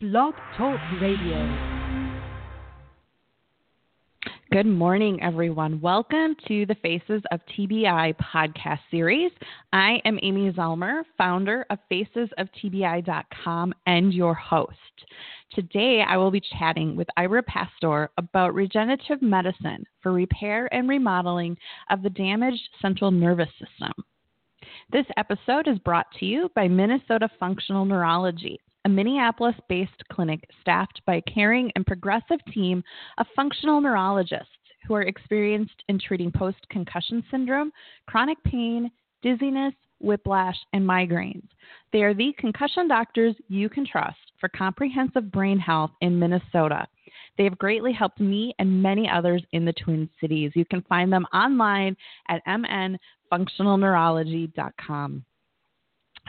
Blog Talk Radio. Good morning, everyone. Welcome to the Faces of TBI podcast series. I am Amy Zellmer, founder of facesoftbi.com and your host. Today, I will be chatting with Ira Pastor about regenerative medicine for repair and remodeling of the damaged central nervous system. This episode is brought to you by Minnesota Functional Neurology a Minneapolis based clinic staffed by a caring and progressive team of functional neurologists who are experienced in treating post concussion syndrome, chronic pain, dizziness, whiplash, and migraines. They are the concussion doctors you can trust for comprehensive brain health in Minnesota. They have greatly helped me and many others in the Twin Cities. You can find them online at mnfunctionalneurology.com.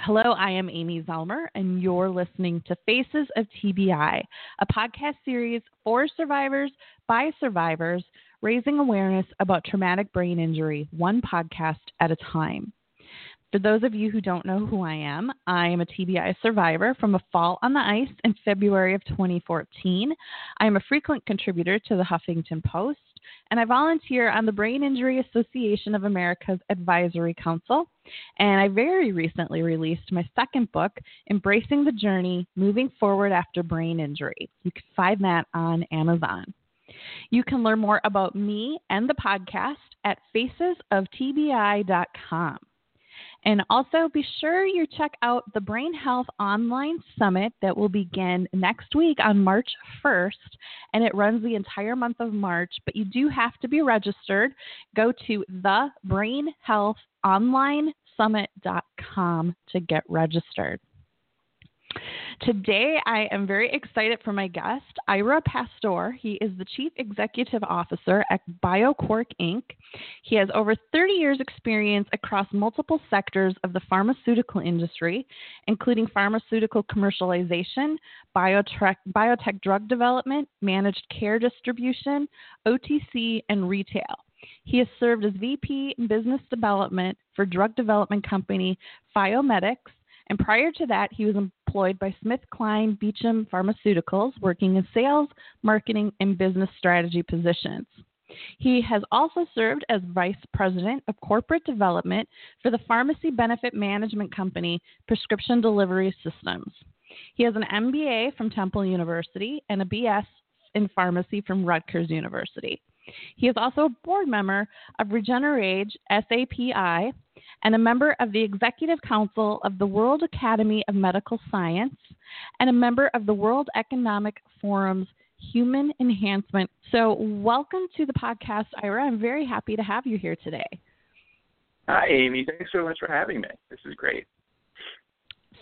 Hello, I am Amy Zellmer, and you're listening to Faces of TBI, a podcast series for survivors by survivors, raising awareness about traumatic brain injury, one podcast at a time. For those of you who don't know who I am, I am a TBI survivor from a fall on the ice in February of 2014. I am a frequent contributor to the Huffington Post, and I volunteer on the Brain Injury Association of America's Advisory Council. And I very recently released my second book, Embracing the Journey Moving Forward After Brain Injury. You can find that on Amazon. You can learn more about me and the podcast at facesoftbi.com. And also be sure you check out the Brain Health Online Summit that will begin next week on March 1st. And it runs the entire month of March, but you do have to be registered. Go to thebrainhealthonlinesummit.com to get registered. Today, I am very excited for my guest, Ira Pastor. He is the Chief Executive Officer at BioQuark Inc. He has over 30 years' experience across multiple sectors of the pharmaceutical industry, including pharmaceutical commercialization, biotech, biotech drug development, managed care distribution, OTC, and retail. He has served as VP in Business Development for drug development company Phytomedics and prior to that, he was employed by SmithKline Beecham Pharmaceuticals, working in sales, marketing, and business strategy positions. He has also served as Vice President of Corporate Development for the Pharmacy Benefit Management Company Prescription Delivery Systems. He has an MBA from Temple University and a BS in Pharmacy from Rutgers University. He is also a board member of Regenerage SAPI and a member of the Executive Council of the World Academy of Medical Science and a member of the World Economic Forum's Human Enhancement. So, welcome to the podcast, Ira. I'm very happy to have you here today. Hi, Amy. Thanks so much for having me. This is great.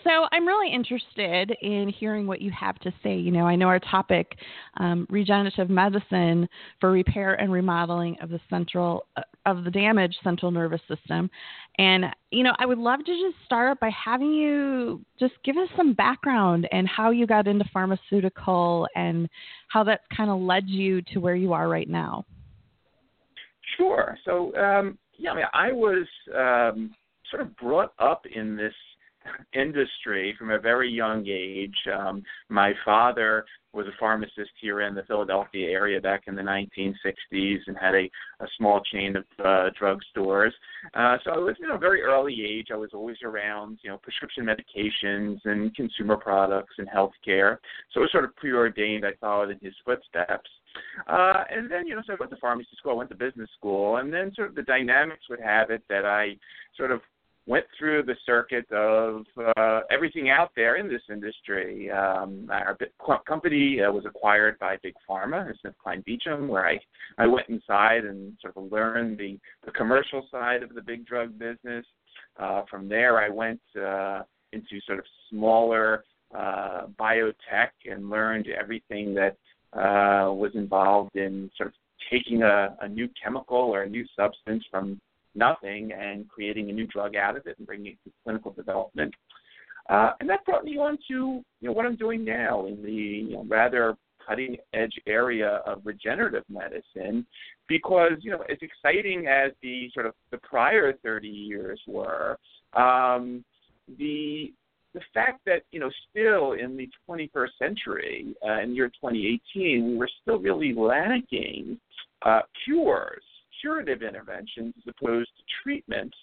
So I'm really interested in hearing what you have to say. You know, I know our topic, um, regenerative medicine for repair and remodeling of the central uh, of the damaged central nervous system, and you know, I would love to just start by having you just give us some background and how you got into pharmaceutical and how that's kind of led you to where you are right now. Sure. So um, yeah, I mean, I was um, sort of brought up in this industry from a very young age. Um, my father was a pharmacist here in the Philadelphia area back in the 1960s and had a, a small chain of uh, drugstores. Uh, so I was, you know, very early age. I was always around, you know, prescription medications and consumer products and healthcare. So it was sort of preordained. I followed in his footsteps. Uh, and then, you know, so I went to pharmacy school, I went to business school, and then sort of the dynamics would have it that I sort of went through the circuit of uh, everything out there in this industry. Um, our company uh, was acquired by Big Pharma, SmithKline Beecham, where I, I went inside and sort of learned the, the commercial side of the big drug business. Uh, from there, I went uh, into sort of smaller uh, biotech and learned everything that uh, was involved in sort of taking a, a new chemical or a new substance from nothing and creating a new drug out of it and bringing it to clinical development. Uh, and that brought me on to you know, what I'm doing now in the you know, rather cutting edge area of regenerative medicine because you know as exciting as the sort of the prior 30 years were um, the the fact that you know still in the 21st century, uh, in year 2018, we were still really lacking uh, cures, curative interventions as opposed to treatments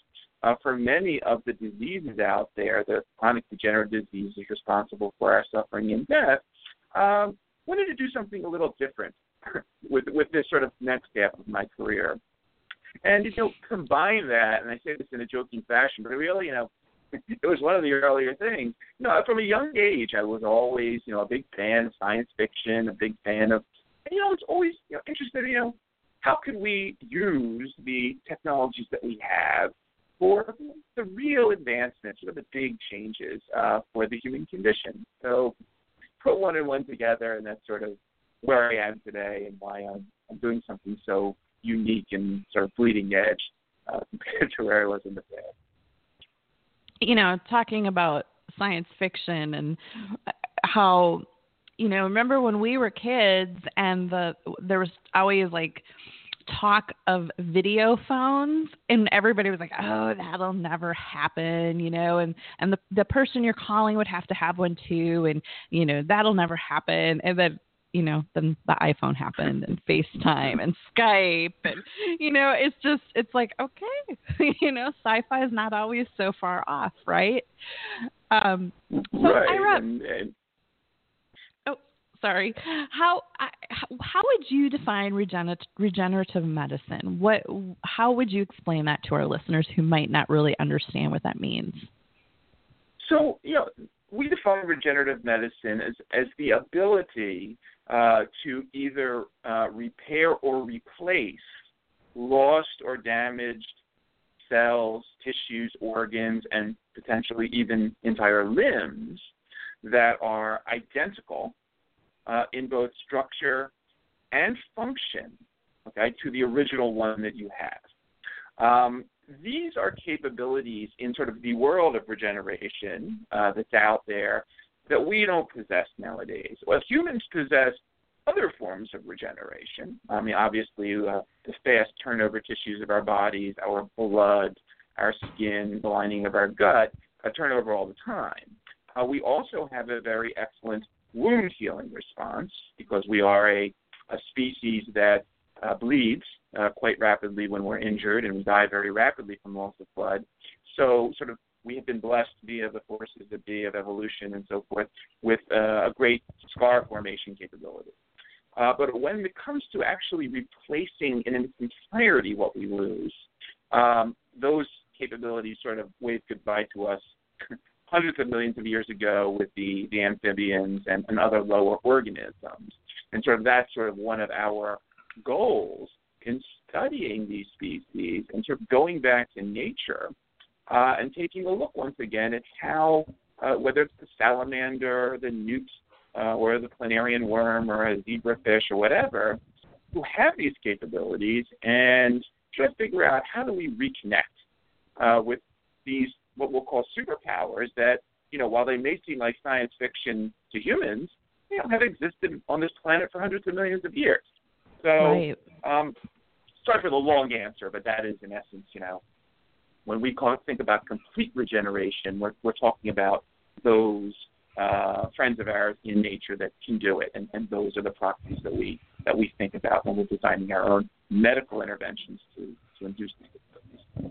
uh, for many of the diseases out there, the chronic degenerative diseases responsible for our suffering and death. Um, wanted to do something a little different with with this sort of next half of my career. And you know, combine that, and I say this in a joking fashion, but really, you know, it was one of the earlier things. You know, from a young age, I was always, you know, a big fan of science fiction, a big fan of, and, you know, was always you know, interested. You know, how could we use the technologies that we have for the real advancements, or the big changes uh, for the human condition? So, put one and one together, and that's sort of where I am today, and why I'm, I'm doing something so unique and sort of bleeding edge uh, compared to where I was in the past you know, talking about science fiction and how you know, remember when we were kids and the there was always like talk of video phones and everybody was like oh that'll never happen you know and and the the person you're calling would have to have one too and you know that'll never happen and then you know, then the iPhone happened and FaceTime and Skype and you know, it's just it's like, okay, you know, sci-fi is not always so far off, right? Um so right. Ira, and, and, oh, sorry. How how would you define regenerative medicine? What how would you explain that to our listeners who might not really understand what that means? So, you know, we define regenerative medicine as, as the ability uh, to either uh, repair or replace lost or damaged cells, tissues, organs, and potentially even entire limbs that are identical uh, in both structure and function, okay, to the original one that you have. Um, these are capabilities in sort of the world of regeneration uh, that's out there that we don't possess nowadays. Well, humans possess other forms of regeneration. I mean, obviously, uh, the fast turnover tissues of our bodies, our blood, our skin, the lining of our gut, uh, turn over all the time. Uh, we also have a very excellent wound healing response because we are a, a species that uh, bleeds uh, quite rapidly when we're injured, and we die very rapidly from loss of blood. So, sort of, we have been blessed via the forces of evolution and so forth with uh, a great scar formation capability. Uh, but when it comes to actually replacing in its entirety what we lose, um, those capabilities sort of wave goodbye to us hundreds of millions of years ago with the, the amphibians and, and other lower organisms. And sort of that's sort of one of our goals in studying these species and sort of going back to nature uh, and taking a look once again at how, uh, whether it's the salamander, the newt, uh, or the planarian worm, or a zebrafish, or whatever, who have these capabilities, and try to figure out how do we reconnect uh, with these what we'll call superpowers that you know while they may seem like science fiction to humans, you know, have existed on this planet for hundreds of millions of years. So, right. um, sorry for the long answer, but that is in essence, you know, when we call, think about complete regeneration, we're, we're talking about those uh, friends of ours in nature that can do it, and, and those are the properties that we that we think about when we're designing our own medical interventions to to induce these.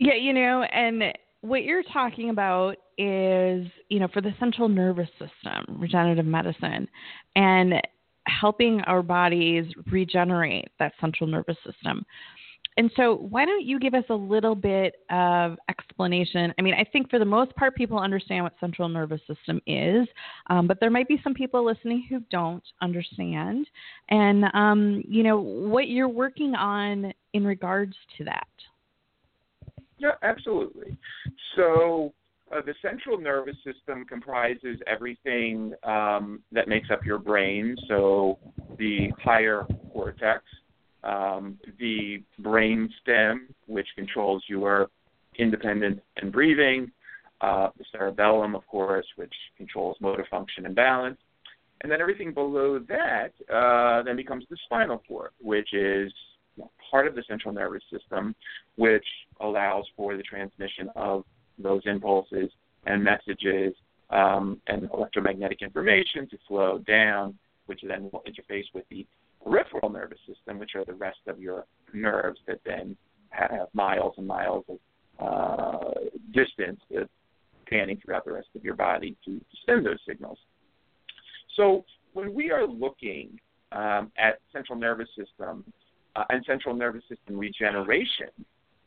Yeah, you know, and what you're talking about is, you know, for the central nervous system, regenerative medicine, and helping our bodies regenerate that central nervous system. And so, why don't you give us a little bit of explanation? I mean, I think for the most part, people understand what central nervous system is, um, but there might be some people listening who don't understand, and um, you know what you're working on in regards to that. Yeah, absolutely. So, uh, the central nervous system comprises everything um, that makes up your brain. So the higher cortex, um, the brain stem, which controls your independent and breathing, uh, the cerebellum, of course, which controls motor function and balance. And then everything below that uh, then becomes the spinal cord, which is part of the central nervous system, which allows for the transmission of those impulses and messages um, and electromagnetic information to flow down, which then will interface with the peripheral nervous system, which are the rest of your nerves that then have miles and miles of uh, distance spanning throughout the rest of your body to send those signals. So when we are looking um, at central nervous system uh, and central nervous system regeneration,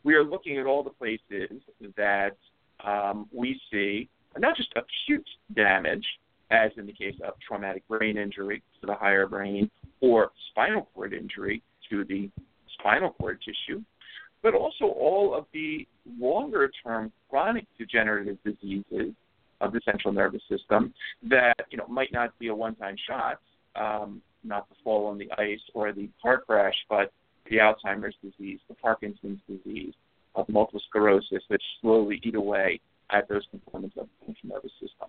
we are looking at all the places that um, we see not just acute damage, as in the case of traumatic brain injury to the higher brain or spinal cord injury to the spinal cord tissue, but also all of the longer term chronic degenerative diseases of the central nervous system that you know might not be a one time shot, um, not the fall on the ice or the car crash, but the Alzheimer's disease, the Parkinson's disease, of multiple sclerosis which slowly eat away at those components of the nervous system.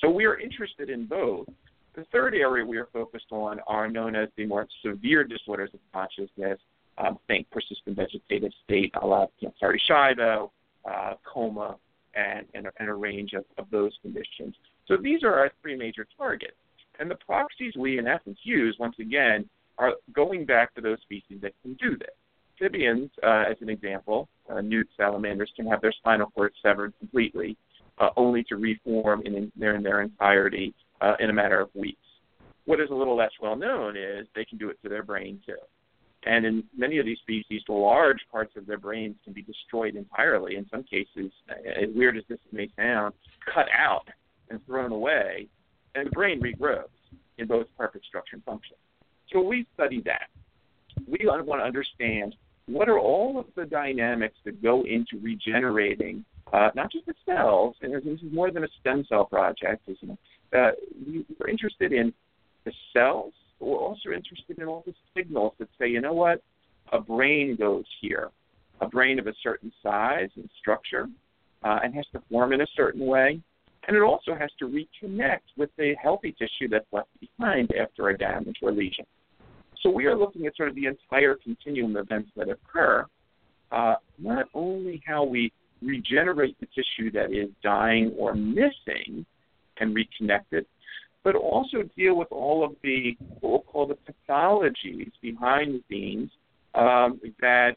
So we are interested in both. The third area we are focused on are known as the more severe disorders of consciousness, um, think persistent vegetative state, a lot, you know, Shido, uh, coma, and, and, and a range of, of those conditions. So these are our three major targets. And the proxies we, in essence, use, once again, are going back to those species that can do this. Amphibians, uh, as an example, uh, newt salamanders can have their spinal cord severed completely, uh, only to reform in, in, their, in their entirety uh, in a matter of weeks. What is a little less well known is they can do it to their brain too. And in many of these species, large parts of their brains can be destroyed entirely. In some cases, as weird as this may sound, cut out and thrown away, and the brain regrows in both perfect structure and function. So we study that. We want to understand what are all of the dynamics that go into regenerating uh, not just the cells, and this is more than a stem cell project, isn't it? Uh, we're interested in the cells but we're also interested in all the signals that say, you know what, a brain goes here, a brain of a certain size and structure, uh, and has to form in a certain way. And it also has to reconnect with the healthy tissue that's left behind after a damage or lesion. So we are looking at sort of the entire continuum of events that occur, uh, not only how we regenerate the tissue that is dying or missing and reconnect it, but also deal with all of the what we'll call the pathologies behind the scenes um, that,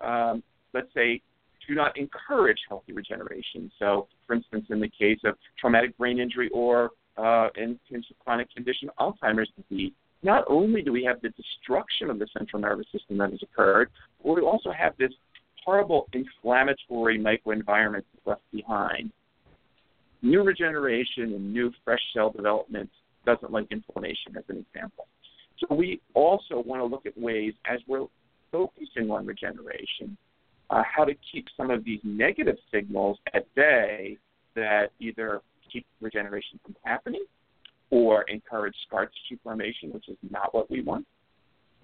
um, let's say, do not encourage healthy regeneration. So, for instance, in the case of traumatic brain injury or uh, in chronic condition Alzheimer's disease, not only do we have the destruction of the central nervous system that has occurred, but we also have this horrible inflammatory microenvironment left behind New regeneration and new fresh cell development doesn't like inflammation, as an example. So we also want to look at ways, as we're focusing on regeneration, uh, how to keep some of these negative signals at bay that either keep regeneration from happening or encourage scar tissue formation, which is not what we want,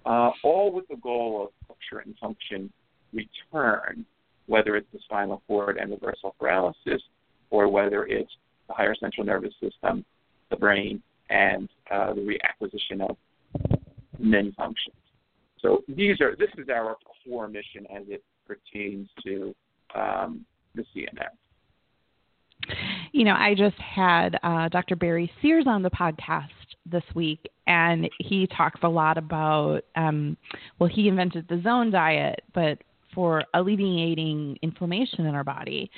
uh, all with the goal of structure and function return, whether it's the spinal cord and reversal paralysis or whether it's the higher central nervous system, the brain, and uh, the reacquisition of many functions. So these are this is our core mission as it pertains to um, the CNS. You know, I just had uh, Dr. Barry Sears on the podcast this week, and he talks a lot about. Um, well, he invented the zone diet, but for alleviating inflammation in our body.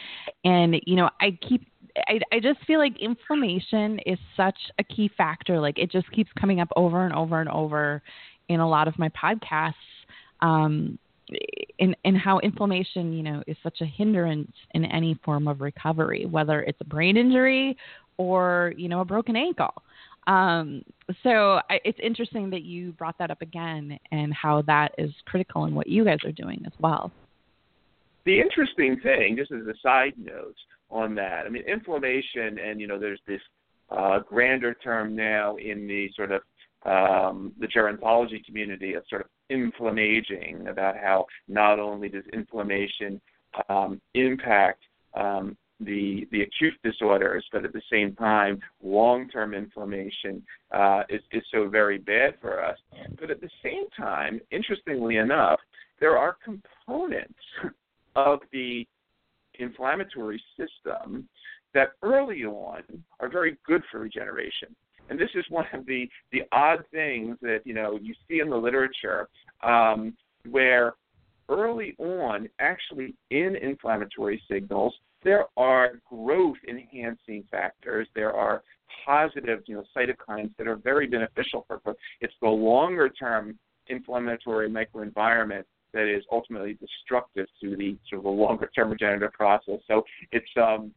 And, you know, I keep I, I just feel like inflammation is such a key factor. Like it just keeps coming up over and over and over in a lot of my podcasts. Um, in, in how inflammation, you know, is such a hindrance in any form of recovery, whether it's a brain injury or, you know, a broken ankle. Um, so I, it's interesting that you brought that up again and how that is critical in what you guys are doing as well. The interesting thing, just as a side note on that, I mean, inflammation, and you know, there's this uh, grander term now in the sort of um, the gerontology community of sort of inflammaging about how not only does inflammation um, impact um, the the acute disorders, but at the same time, long-term inflammation uh, is is so very bad for us. But at the same time, interestingly enough, there are components of the inflammatory system that early on are very good for regeneration. And this is one of the, the odd things that you know you see in the literature um, where early on, actually in inflammatory signals, there are growth enhancing factors. There are positive, you know, cytokines that are very beneficial for growth. It's the longer term inflammatory microenvironment that is ultimately destructive to the sort of the longer term regenerative process. So it's um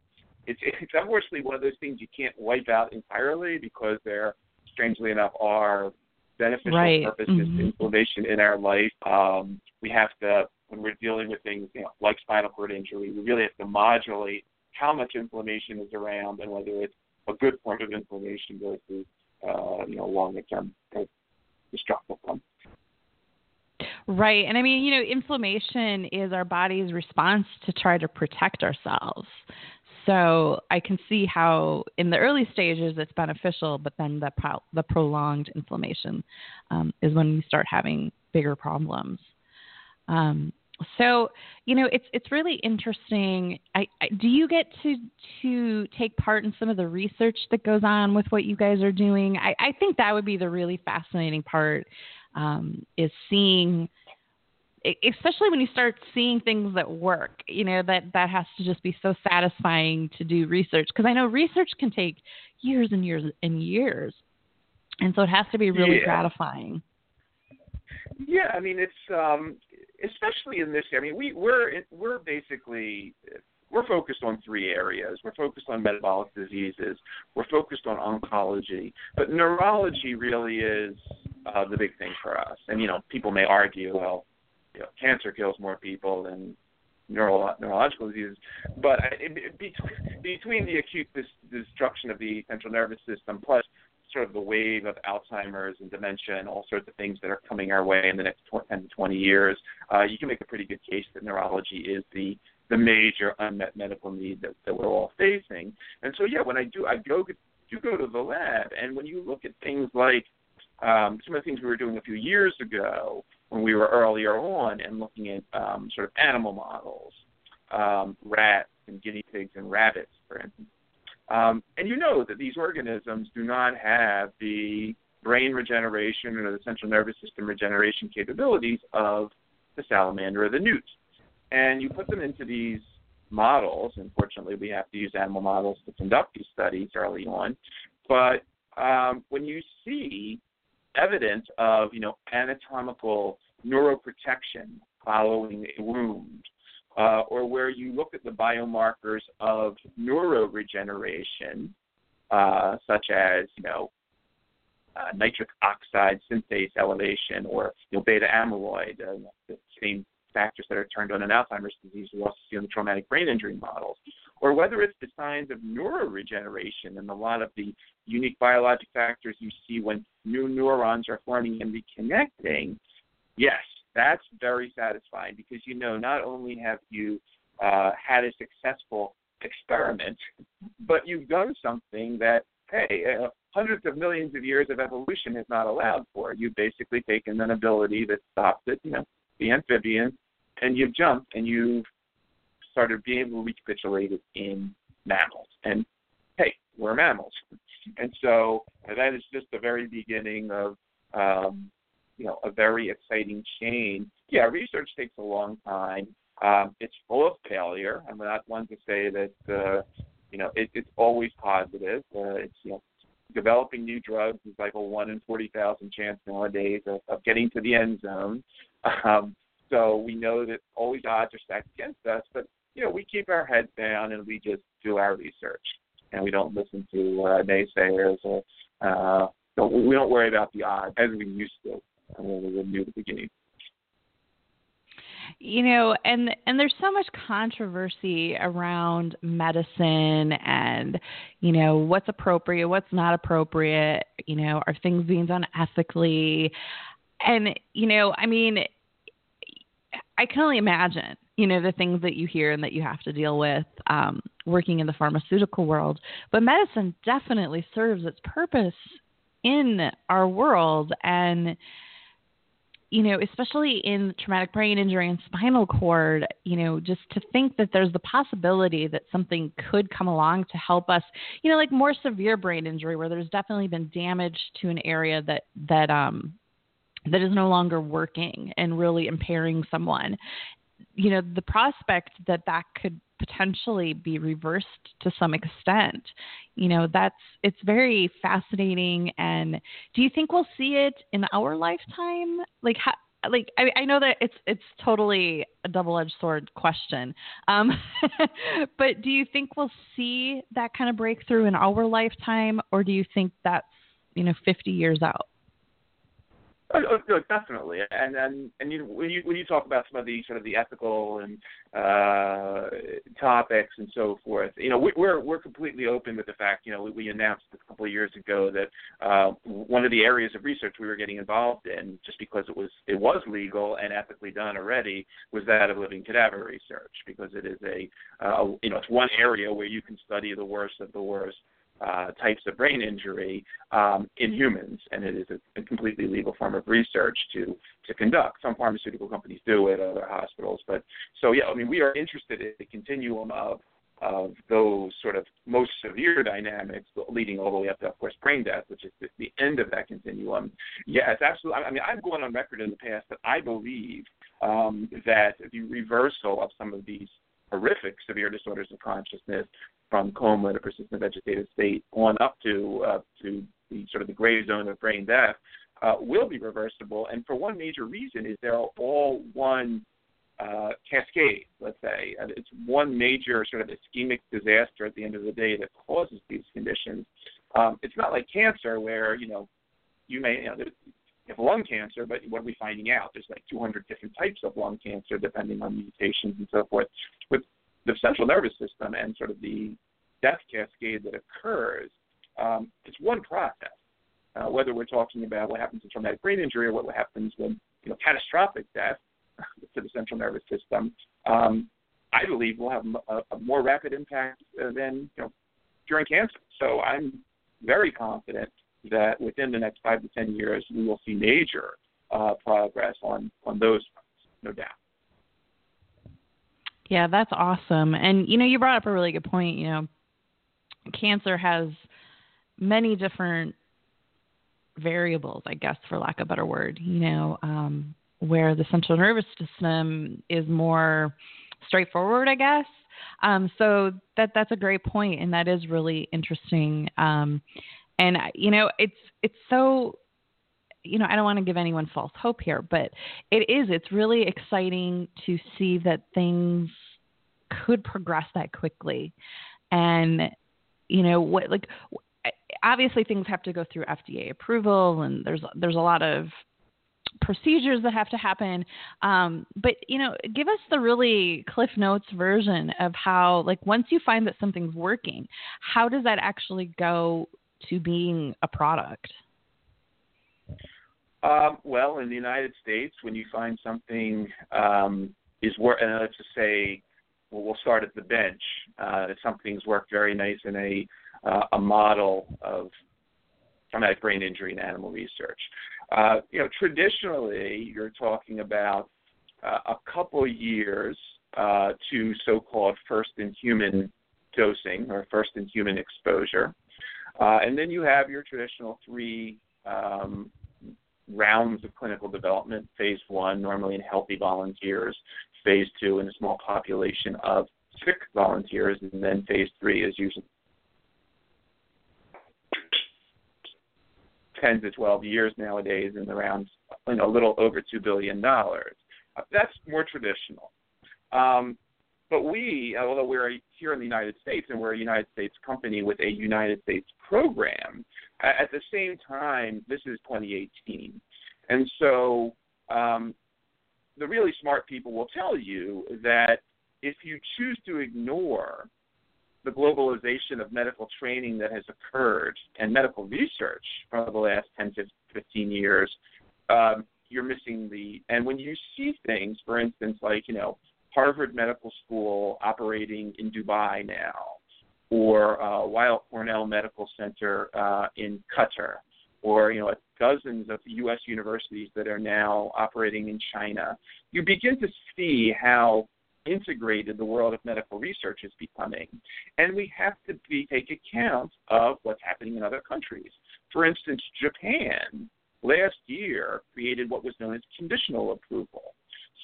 it's it's unfortunately one of those things you can't wipe out entirely because there strangely enough are beneficial right. purposes mm-hmm. to inflammation in our life. Um, we have to when we're dealing with things you know, like spinal cord injury, we really have to modulate how much inflammation is around and whether it's a good form of inflammation versus uh, you know longer term destructive one. Right. And I mean, you know, inflammation is our body's response to try to protect ourselves. So I can see how in the early stages it's beneficial, but then the pro- the prolonged inflammation um, is when we start having bigger problems. Um, so you know it's it's really interesting. I, I, do you get to to take part in some of the research that goes on with what you guys are doing? I, I think that would be the really fascinating part um, is seeing especially when you start seeing things that work you know that that has to just be so satisfying to do research because i know research can take years and years and years and so it has to be really yeah. gratifying yeah i mean it's um especially in this i mean we we're we're basically we're focused on three areas. We're focused on metabolic diseases. We're focused on oncology. But neurology really is uh, the big thing for us. And, you know, people may argue, well, you know, cancer kills more people than neuro- neurological diseases. But it, between, between the acute dis- destruction of the central nervous system plus sort of the wave of Alzheimer's and dementia and all sorts of things that are coming our way in the next 10 to 20 years, uh, you can make a pretty good case that neurology is the the major unmet medical need that, that we're all facing. And so, yeah, when I do, I go do go to the lab, and when you look at things like um, some of the things we were doing a few years ago when we were earlier on and looking at um, sort of animal models, um, rats and guinea pigs and rabbits, for instance. Um, and you know that these organisms do not have the brain regeneration or the central nervous system regeneration capabilities of the salamander or the newt. And you put them into these models. Unfortunately, we have to use animal models to conduct these studies early on. But um, when you see evidence of, you know, anatomical neuroprotection following a wound, uh, or where you look at the biomarkers of neuroregeneration, uh, such as, you know, uh, nitric oxide synthase elevation or you know, beta amyloid, uh, the same factors that are turned on in Alzheimer's disease we also see in the traumatic brain injury models, or whether it's the signs of neuroregeneration and a lot of the unique biologic factors you see when new neurons are forming and reconnecting, yes, that's very satisfying because you know not only have you uh, had a successful experiment, but you've done something that, hey, uh, hundreds of millions of years of evolution has not allowed for. You've basically taken an ability that stopped at, you know, the amphibian, and you've jumped and you've started being able to recapitulate it in mammals. And hey, we're mammals. And so that is just the very beginning of um, you know, a very exciting chain. Yeah, research takes a long time. Um, it's full of failure. I'm not one to say that uh, you know it, it's always positive. Uh, it's you know developing new drugs is like a one in forty thousand chance nowadays of, of getting to the end zone. Um, so we know that always odds are stacked against us, but you know we keep our heads down and we just do our research, and we don't listen to uh, naysayers or uh, don't, we don't worry about the odds as we used to when we were new to the beginning you know and and there's so much controversy around medicine and you know what's appropriate what's not appropriate you know are things being done ethically? And you know i mean I can only imagine, you know, the things that you hear and that you have to deal with um, working in the pharmaceutical world. But medicine definitely serves its purpose in our world, and you know, especially in traumatic brain injury and spinal cord, you know, just to think that there's the possibility that something could come along to help us, you know, like more severe brain injury where there's definitely been damage to an area that that um that is no longer working and really impairing someone. You know, the prospect that that could potentially be reversed to some extent. You know, that's it's very fascinating. And do you think we'll see it in our lifetime? Like, how, like I, I know that it's it's totally a double-edged sword question, um, but do you think we'll see that kind of breakthrough in our lifetime, or do you think that's you know 50 years out? Oh, oh, definitely, and and and you, when you when you talk about some of the sort of the ethical and uh, topics and so forth, you know, we, we're we're completely open with the fact. You know, we, we announced a couple of years ago that uh, one of the areas of research we were getting involved in, just because it was it was legal and ethically done already, was that of living cadaver research, because it is a uh, you know it's one area where you can study the worst of the worst uh, types of brain injury um, in humans, and it is a, a, completely legal form of research to to conduct. Some pharmaceutical companies do it, other hospitals, but so yeah, I mean, we are interested in the continuum of of those sort of most severe dynamics, leading all the way up to, of course, brain death, which is the, the end of that continuum. It's absolutely. I mean, I've gone on record in the past that I believe um, that the reversal of some of these horrific severe disorders of consciousness from coma to persistent vegetative state on up to uh, to the sort of the gray zone of brain death uh, will be reversible. And for one major reason is they're all one uh, cascade. Let's say it's one major sort of ischemic disaster at the end of the day that causes these conditions. Um, it's not like cancer where you know you may you know, have lung cancer, but what are we finding out? There's like 200 different types of lung cancer depending on mutations and so forth. With the central nervous system and sort of the death cascade that occurs, um, it's one process. Uh, whether we're talking about what happens in traumatic brain injury or what happens when you know catastrophic death to the central nervous system, um, I believe will have a, a more rapid impact uh, than you know during cancer. So I'm very confident that within the next five to ten years we will see major uh, progress on on those fronts, no doubt. Yeah, that's awesome. And you know, you brought up a really good point. You know, cancer has many different variables, I guess, for lack of a better word. You know, um, where the central nervous system is more straightforward, I guess. Um, so that that's a great point, and that is really interesting. Um, and you know, it's it's so you know, I don't want to give anyone false hope here, but it is. It's really exciting to see that things could progress that quickly, and you know what, like obviously things have to go through FDA approval, and there's there's a lot of procedures that have to happen. Um, but you know, give us the really Cliff Notes version of how, like, once you find that something's working, how does that actually go to being a product? Um, well, in the United States, when you find something um, is work, and let's just say, well, we'll start at the bench. Uh, something's worked very nice in a uh, a model of traumatic brain injury in animal research. Uh, you know, traditionally, you're talking about uh, a couple years uh, to so-called first-in-human dosing or first-in-human exposure, uh, and then you have your traditional three um, rounds of clinical development phase one, normally in healthy volunteers, phase two in a small population of sick volunteers, and then phase three is usually 10 to 12 years nowadays and around you know, a little over $2 billion. Uh, that's more traditional. Um, but we, although we're here in the United States and we're a United States company with a United States program, at the same time, this is 2018. And so um, the really smart people will tell you that if you choose to ignore the globalization of medical training that has occurred and medical research over the last 10 to 15 years, um, you're missing the. And when you see things, for instance, like, you know, Harvard Medical School operating in Dubai now, or uh, Weill Cornell Medical Center uh, in Qatar, or you know dozens of U.S. universities that are now operating in China, you begin to see how integrated the world of medical research is becoming, and we have to be, take account of what's happening in other countries. For instance, Japan last year created what was known as conditional approval.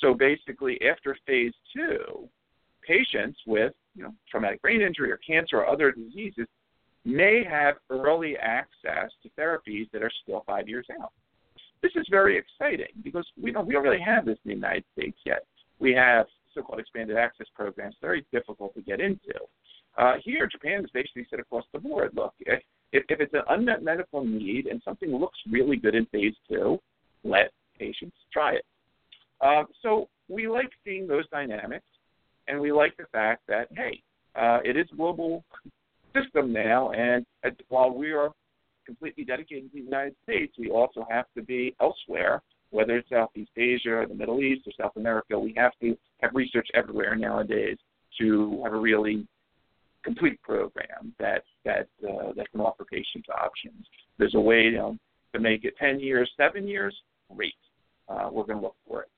So basically, after phase two, patients with you know, traumatic brain injury or cancer or other diseases may have early access to therapies that are still five years out. This is very exciting because we don't we don't really have this in the United States yet. We have so-called expanded access programs, very difficult to get into. Uh, here, Japan has basically said across the board, look, if, if it's an unmet medical need and something looks really good in phase two, let patients try it. Uh, so we like seeing those dynamics, and we like the fact that hey, uh, it is a global system now, and while we are completely dedicated to the United States, we also have to be elsewhere, whether it's Southeast Asia or the Middle East or South America. We have to have research everywhere nowadays to have a really complete program that that uh, that can offer patients options. There's a way you know, to make it 10 years, seven years, great. Uh, we're going to look for it.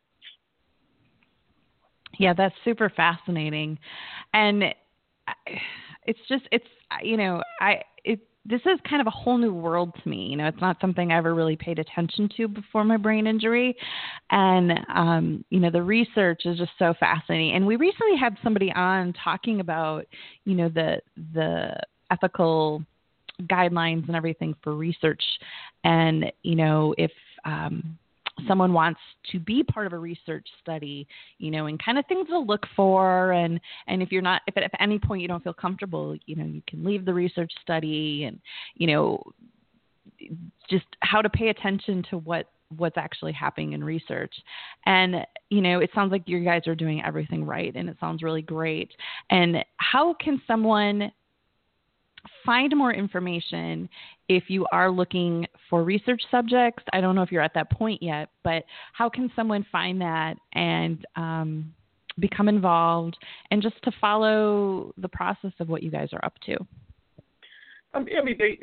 Yeah, that's super fascinating, and it's just it's you know I it this is kind of a whole new world to me. You know, it's not something I ever really paid attention to before my brain injury, and um, you know, the research is just so fascinating. And we recently had somebody on talking about you know the the ethical guidelines and everything for research, and you know if um, someone wants to be part of a research study, you know, and kind of things to look for. And, and if you're not, if at any point you don't feel comfortable, you know, you can leave the research study and, you know, just how to pay attention to what what's actually happening in research. And, you know, it sounds like you guys are doing everything right and it sounds really great. And how can someone find more information if you are looking for research subjects. I don't know if you're at that point yet, but how can someone find that and um, become involved and just to follow the process of what you guys are up to? I mean, they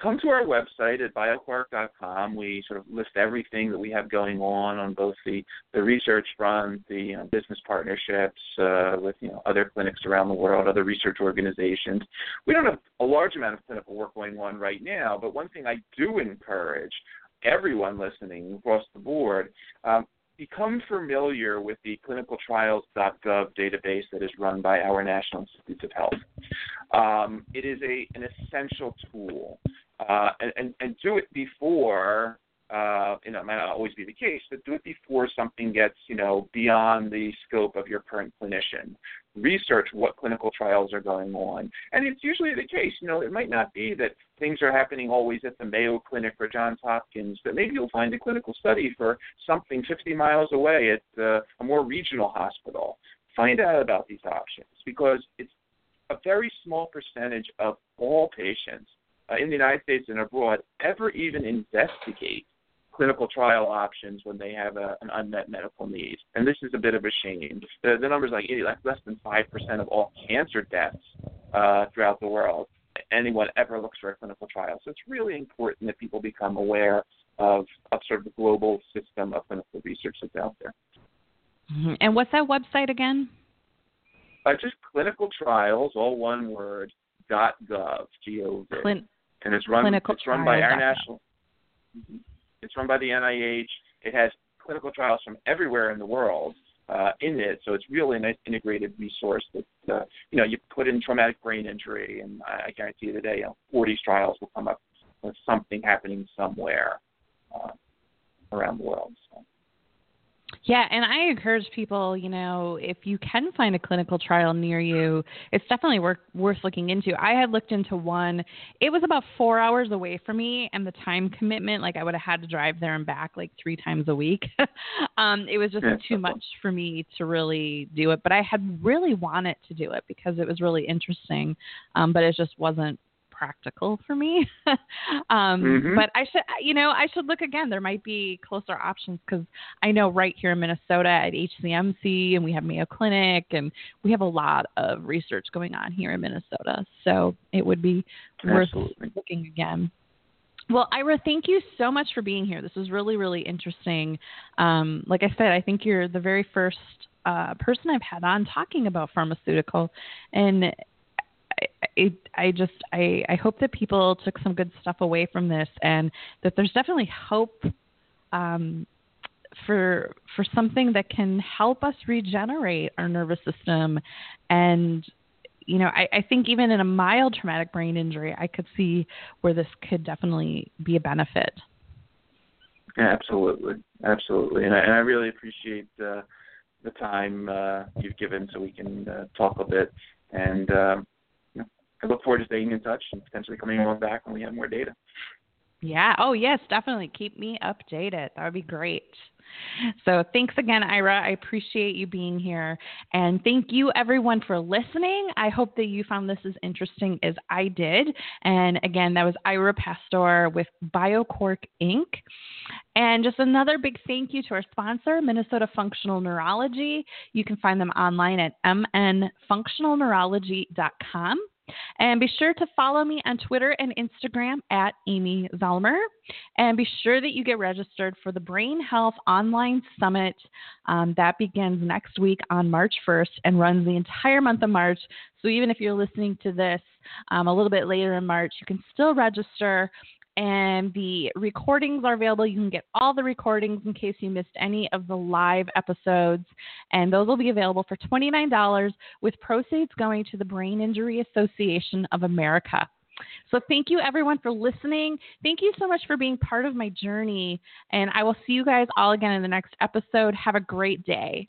come to our website at bioquark.com. We sort of list everything that we have going on on both the, the research front, the you know, business partnerships uh, with you know other clinics around the world, other research organizations. We don't have a large amount of clinical work going on right now, but one thing I do encourage everyone listening across the board um, become familiar with the clinicaltrials.gov database that is run by our National Institutes of Health. Um, it is a, an essential tool, uh, and, and, and do it before uh, you know, it might not always be the case, but do it before something gets, you know, beyond the scope of your current clinician. Research what clinical trials are going on. And it's usually the case, you know, it might not be that things are happening always at the Mayo Clinic or Johns Hopkins, but maybe you'll find a clinical study for something 50 miles away at uh, a more regional hospital. Find out about these options because it's a very small percentage of all patients uh, in the United States and abroad ever even investigate clinical trial options when they have a, an unmet medical need. And this is a bit of a shame. The, the numbers like less than 5% of all cancer deaths uh, throughout the world. Anyone ever looks for a clinical trial. So it's really important that people become aware of, of sort of the global system of clinical research that's out there. Mm-hmm. And what's that website again? Uh, just clinical trials, all one word, dot gov, G-O-V. Clin- and it's run, it's run by our national. Mm-hmm. It's run by the NIH. It has clinical trials from everywhere in the world uh, in it, so it's really a nice integrated resource that uh, you know you put in traumatic brain injury, and I, I guarantee you today, you know, 40 trials will come up with something happening somewhere uh, around the world. So. Yeah, and I encourage people, you know, if you can find a clinical trial near you, it's definitely worth worth looking into. I had looked into one. It was about four hours away from me, and the time commitment, like I would have had to drive there and back like three times a week. um, it was just yeah. too much for me to really do it. But I had really wanted to do it because it was really interesting, um, but it just wasn't practical for me. um, mm-hmm. But I should, you know, I should look again. There might be closer options because I know right here in Minnesota at HCMC and we have Mayo Clinic and we have a lot of research going on here in Minnesota. So it would be worth looking again. Well, Ira, thank you so much for being here. This is really, really interesting. Um, like I said, I think you're the very first uh, person I've had on talking about pharmaceutical, and I, I just I, I hope that people took some good stuff away from this, and that there's definitely hope um, for for something that can help us regenerate our nervous system and you know, I, I think even in a mild traumatic brain injury, I could see where this could definitely be a benefit. Absolutely, absolutely, and I, and I really appreciate uh, the time uh, you've given so we can uh, talk a bit. And um, I look forward to staying in touch and potentially coming on back when we have more data. Yeah. Oh, yes, definitely. Keep me updated. That would be great. So thanks again, Ira. I appreciate you being here. And thank you, everyone, for listening. I hope that you found this as interesting as I did. And again, that was Ira Pastor with BioQuark Inc. And just another big thank you to our sponsor, Minnesota Functional Neurology. You can find them online at mnfunctionalneurology.com. And be sure to follow me on Twitter and Instagram at Amy Zellmer. And be sure that you get registered for the Brain Health Online Summit. Um, that begins next week on March 1st and runs the entire month of March. So even if you're listening to this um, a little bit later in March, you can still register and the recordings are available. You can get all the recordings in case you missed any of the live episodes, and those will be available for $29 with proceeds going to the Brain Injury Association of America. So, thank you everyone for listening. Thank you so much for being part of my journey, and I will see you guys all again in the next episode. Have a great day.